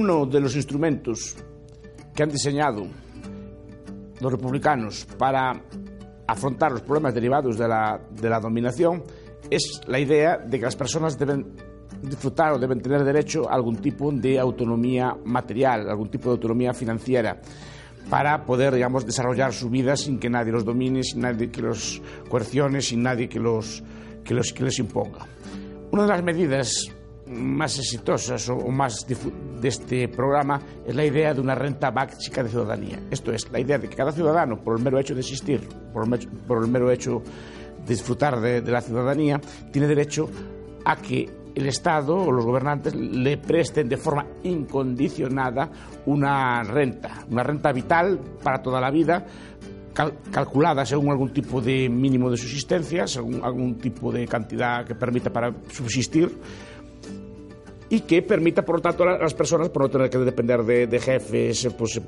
Uno de los instrumentos que han diseñado los republicanos para afrontar los problemas derivados de la, de la dominación es la idea de que las personas deben disfrutar o deben tener derecho a algún tipo de autonomía material, algún tipo de autonomía financiera para poder, digamos, desarrollar su vida sin que nadie los domine, sin nadie que los coercione, sin nadie que los, que los, que les imponga. Una de las medidas más exitosas o, más de este programa es la idea de una renta básica de ciudadanía. Esto es, la idea de que cada ciudadano, por el mero hecho de existir, por el, por el mero hecho de disfrutar de, de la ciudadanía, tiene derecho a que el Estado o los gobernantes le presten de forma incondicionada una renta, una renta vital para toda la vida, calculada según algún tipo de mínimo de subsistencia, según algún tipo de cantidad que permita para subsistir y que permita, por lo tanto, a las personas por no tener que depender de, jefes pues,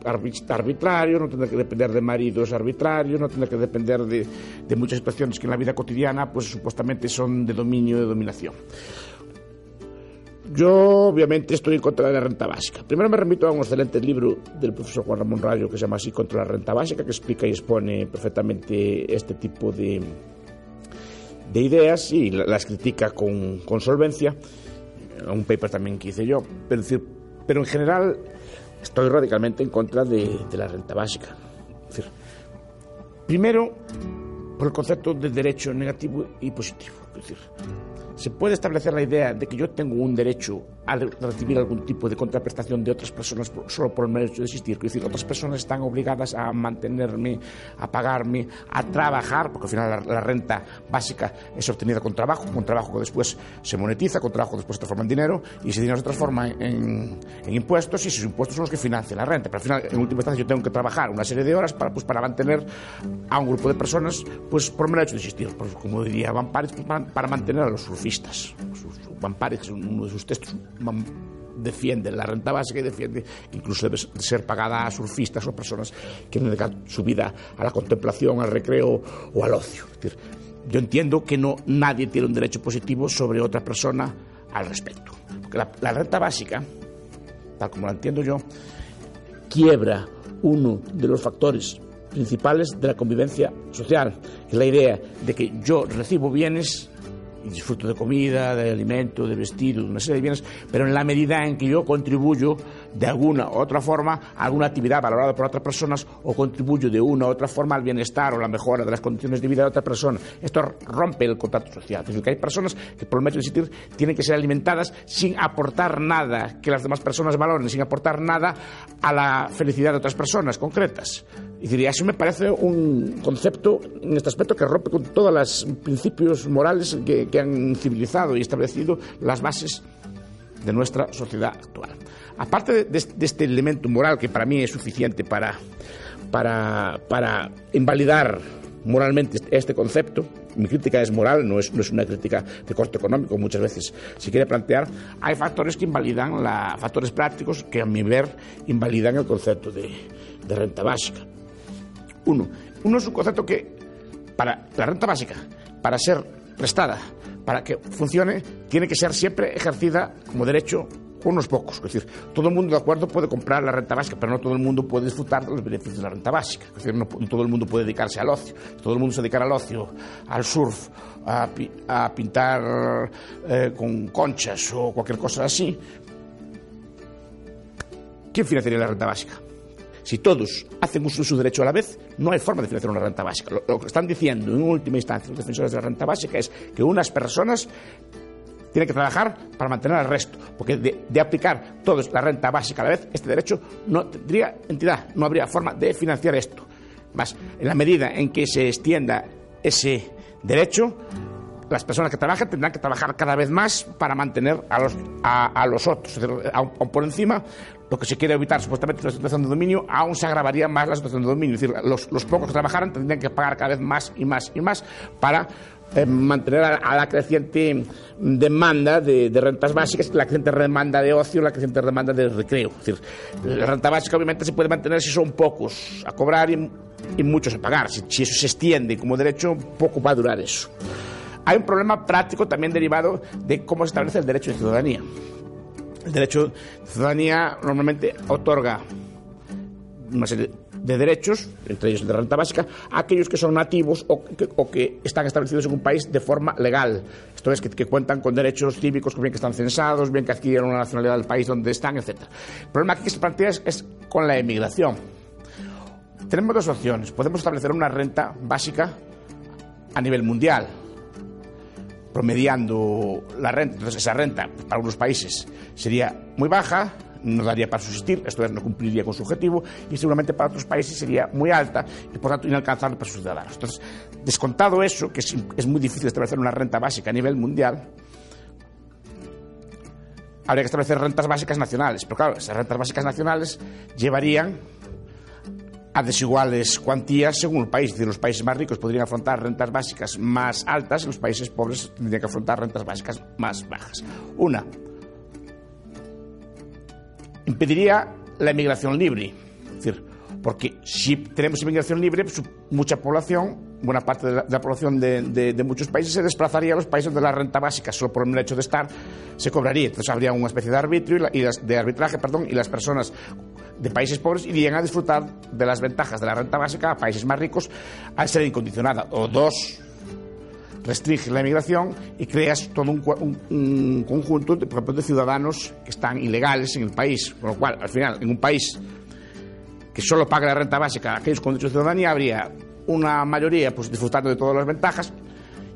arbitrarios, no tener que depender de maridos arbitrarios, no tener que depender de, muchas situaciones que en la vida cotidiana pues supuestamente son de dominio, de dominación. Yo, obviamente, estoy en contra de la renta básica. Primero me remito a un excelente libro del profesor Juan Ramón Rayo que se llama así Contra la renta básica, que explica y expone perfectamente este tipo de, de ideas y las critica con, con solvencia un paper también que hice yo, pero, pero en general estoy radicalmente en contra de, la renta básica. primero, por el concepto de derecho negativo y positivo. Se puede establecer la idea de que yo tengo un derecho a recibir algún tipo de contraprestación de otras personas solo por el mero hecho de existir. Es decir, otras personas están obligadas a mantenerme, a pagarme, a trabajar, porque al final la, renta básica es obtenida con trabajo, con trabajo que después se monetiza, con trabajo que después se transforma en dinero, y ese dinero se transforma en, impuestos, y esos impuestos son los que financian la renta. Pero al final, en última instancia, yo tengo que trabajar una serie de horas para, pues, para mantener a un grupo de personas pues, por el mero hecho de existir. Pues, como diría Van Paris, pues, para, mantener a los surfistas. Van Paris, uno de sus textos, defiende la renta básica y defiende que incluso debe ser pagada a surfistas o personas que dedican su vida a la contemplación, al recreo o al ocio. yo entiendo que no nadie tiene un derecho positivo sobre otra persona al respecto. Porque la, la renta básica, tal como la entiendo yo, quiebra uno de los factores principales de la convivencia social, es la idea de que yo recibo bienes disfruto de comida, de alimento, de vestido, de una serie de bienes, pero en la medida en que yo contribuyo de alguna u otra forma a alguna actividad valorada por otras personas o contribuyo de una u otra forma al bienestar o la mejora de las condiciones de vida de otra persona. Esto rompe el contacto social. Es decir, que hay personas que por el medio de existir tienen que ser alimentadas sin aportar nada que las demás personas valoren, sin aportar nada a la felicidad de otras personas concretas. Y diría, eso me parece un concepto en este aspecto que rompe con todos los principios morales que, que han civilizado y establecido las bases de nuestra sociedad actual. Aparte de, este elemento moral que para mí es suficiente para, para, para invalidar moralmente este concepto, mi crítica es moral, no es, no es una crítica de corte económico, muchas veces se quiere plantear, hay factores que invalidan, la, factores prácticos que a mi ver invalidan el concepto de, de renta básica. Uno, uno es un concepto que para la renta básica, para ser prestada, para que funcione, tiene que ser siempre ejercida como derecho unos pocos. Es decir, todo el mundo de acuerdo puede comprar la renta básica, pero no todo el mundo puede disfrutar de los beneficios de la renta básica. Es decir, no, todo el mundo puede dedicarse al ocio. Todo el mundo se dedica al ocio, al surf, a, pintar eh, con conchas o cualquier cosa así. ¿Quién financiaría la renta básica? Si todos hacen uso de su derecho a la vez, no hay forma de financiar una renta básica. Lo, que están diciendo en última instancia los defensores de la renta básica es que unas personas tienen que trabajar para mantener al resto, porque de, aplicar todos la renta básica a la vez, este derecho no tendría entidad, no habría forma de financiar esto. Más, en la medida en que se extienda ese derecho, las personas que trabajan tendrán que trabajar cada vez más para mantener a los, a, los otros. aún, por encima, lo que se quiere evitar supuestamente la situación de dominio, aún se agravaría más la situación de dominio. Es decir, los, los pocos que trabajaran tendrían que pagar cada vez más y más y más para eh, mantener a, la creciente demanda de, rentas básicas, la creciente demanda de ocio, la creciente demanda de recreo. Es decir, la renta básica obviamente se puede mantener si son pocos a cobrar y, muchos a pagar. Si, si, eso se extiende como derecho, poco va a durar eso. Hay un problema práctico también derivado de cómo se establece el derecho de ciudadanía. El derecho de ciudadanía normalmente otorga una serie de derechos, entre ellos de renta básica, a aquellos que son nativos o que, están establecidos en un país de forma legal. Esto es, que, cuentan con derechos cívicos, bien que están censados, bien que adquirieron una nacionalidad del país donde están, etc. El problema que se plantea es, con la emigración. Tenemos dos opciones. Podemos establecer una renta básica a nivel mundial, promediando la renta. Entonces, esa renta para algunos países sería muy baja, no daría para subsistir, esto es, no cumpliría con su objetivo y seguramente para otros países sería muy alta y por tanto inalcanzable para sus ciudadanos. Entonces, descontado eso, que es, muy difícil establecer una renta básica a nivel mundial, habría que establecer rentas básicas nacionales. Pero claro, esas rentas básicas nacionales llevarían a desiguales cuantías según el país. Decir, los países más ricos podrían afrontar rentas básicas más altas y los países pobres tendrían que afrontar rentas básicas más bajas. Una, impediría la inmigración libre. Es decir, porque si tenemos inmigración libre, pues, mucha población, buena parte de la, población de, muchos países se desplazaría a los países de la renta básica, solo por el hecho de estar se cobraría. Entonces habría una especie de arbitrio y, de arbitraje, perdón, y las personas de países pobres irían a disfrutar de las ventajas de la renta básica a países más ricos al ser incondicionada. O dos, restringe la inmigración y creas todo un, conjunto de, de ciudadanos que están ilegales en el país. Con lo cual, al final, en un país que solo paga la renta básica a aquellos con derecho de ciudadanía, habría una mayoría pues, disfrutando de todas las ventajas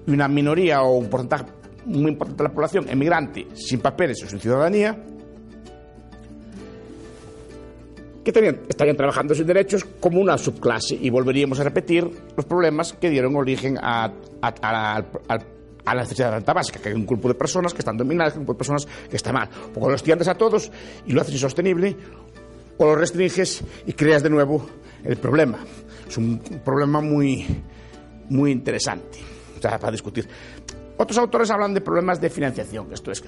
y una minoría o un porcentaje muy importante de la población emigrante sin papeles o sin ciudadanía que también estarían trabajando sin derechos como una subclase y volveríamos a repetir los problemas que dieron origen a, la necesidad de renta básica, que hay un grupo de personas que están dominadas, un grupo de personas que está mal. O los tiendas a todos y lo haces insostenible, o lo restringes y creas de nuevo el problema. Es un problema muy, muy interesante para discutir. Otros autores hablan de problemas de financiación, esto es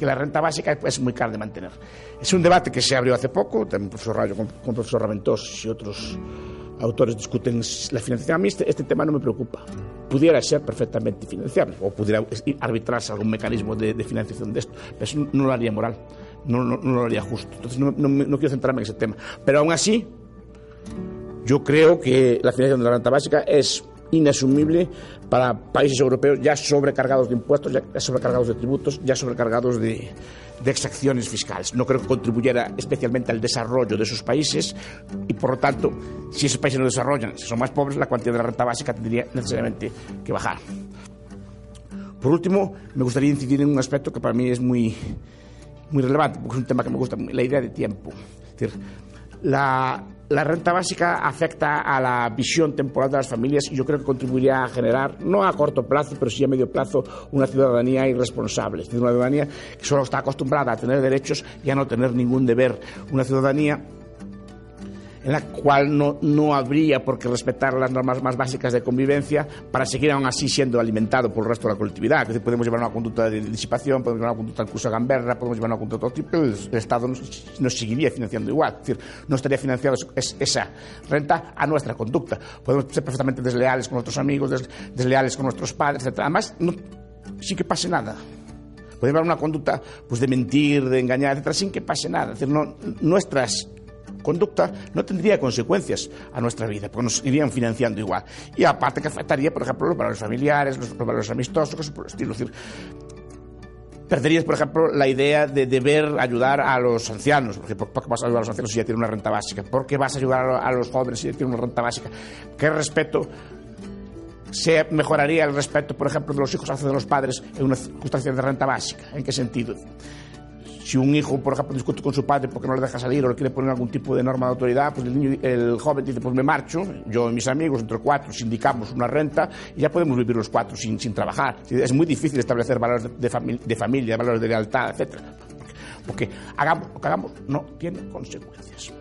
que la renta básica es muy cara de mantener. Es un debate que se abrió hace poco, también el profesor Rayo con, el profesor Raventós y otros autores discuten la financiación. A mí este, este, tema no me preocupa. Pudiera ser perfectamente financiable o pudiera arbitrarse algún mecanismo de, financiación de esto, pero eso no lo haría moral, no, no, lo haría justo. Entonces no, no quiero centrarme en ese tema. Pero aún así, yo creo que la financiación de la renta básica es inasumible para países europeos ya sobrecargados de impuestos, ya sobrecargados de tributos, ya sobrecargados de, de exacciones fiscales. No creo que contribuyera especialmente al desarrollo de esos países y, por lo tanto, si esos países no desarrollan, si son más pobres, la cuantía de la renta básica tendría necesariamente que bajar. Por último, me gustaría incidir en un aspecto que para mí es muy, muy relevante, porque es un tema que me gusta, la idea de tiempo. Es decir, la, la renta básica afecta a la visión temporal de las familias y yo creo que contribuiría a generar, no a corto plazo, pero sí a medio plazo, una ciudadanía irresponsable. Es una ciudadanía que solo está acostumbrada a tener derechos y a no tener ningún deber. Una ciudadanía en la cual no, no habría por qué respetar las normas más básicas de convivencia para seguir aún así siendo alimentado por el resto de la colectividad. Es decir, podemos llevar una conducta de disipación, podemos llevar una conducta incluso a gamberra, podemos llevar una conducta de tipo, el, Estado nos, seguiría financiando igual. Es decir, no estaría financiado esa renta a nuestra conducta. Podemos ser perfectamente desleales con nuestros amigos, desleales con nuestros padres, etc. Además, no, sin que pase nada podemos llevar una conducta pues, de mentir, de engañar, etc., sin que pase nada. Es decir, no, nuestras conducta no tendría consecuencias a nuestra vida, porque nos irían financiando igual. Y aparte que afectaría, por ejemplo, los valores familiares, los, valores amistosos, cosas por el estilo. Perderías, por ejemplo, la idea de deber ayudar a los ancianos. ¿Por qué vas a ayudar a los ancianos si ya tienen una renta básica? ¿Por qué vas a ayudar a los jóvenes si ya tienen una renta básica? ¿Qué respeto se mejoraría el respeto, por ejemplo, de los hijos hacia los padres en una circunstancia de renta básica? ¿En qué sentido? Si un hijo, por ejemplo, discute con su padre porque no le deja salir o le quiere poner algún tipo de norma de autoridad, pues el, niño, el joven dice, pues me marcho, yo y mis amigos, entre cuatro, sindicamos una renta y ya podemos vivir los cuatro sin, trabajar. Es muy difícil establecer valores de, fami de familia, valores de lealtad, etc. Porque lo que hagamos, no tiene consecuencias.